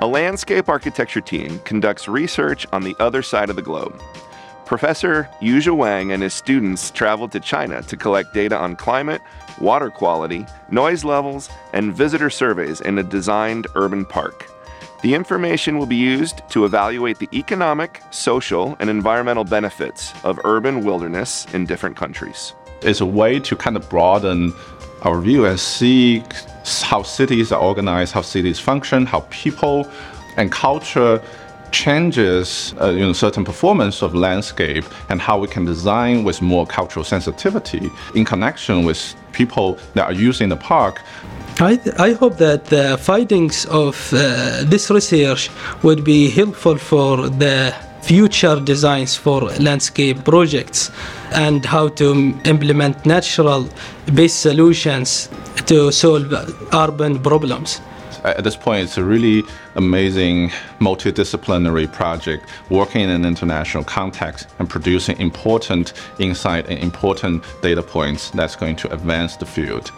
a landscape architecture team conducts research on the other side of the globe. Professor Yuzhe Wang and his students traveled to China to collect data on climate, water quality, noise levels, and visitor surveys in a designed urban park. The information will be used to evaluate the economic, social, and environmental benefits of urban wilderness in different countries. It's a way to kind of broaden our view and see how cities are organized, how cities function, how people and culture changes uh, you know, certain performance of landscape and how we can design with more cultural sensitivity in connection with people that are using the park. I, I hope that the findings of uh, this research would be helpful for the future designs for landscape projects and how to implement natural based solutions to solve urban problems. At this point, it's a really amazing multidisciplinary project working in an international context and producing important insight and important data points that's going to advance the field.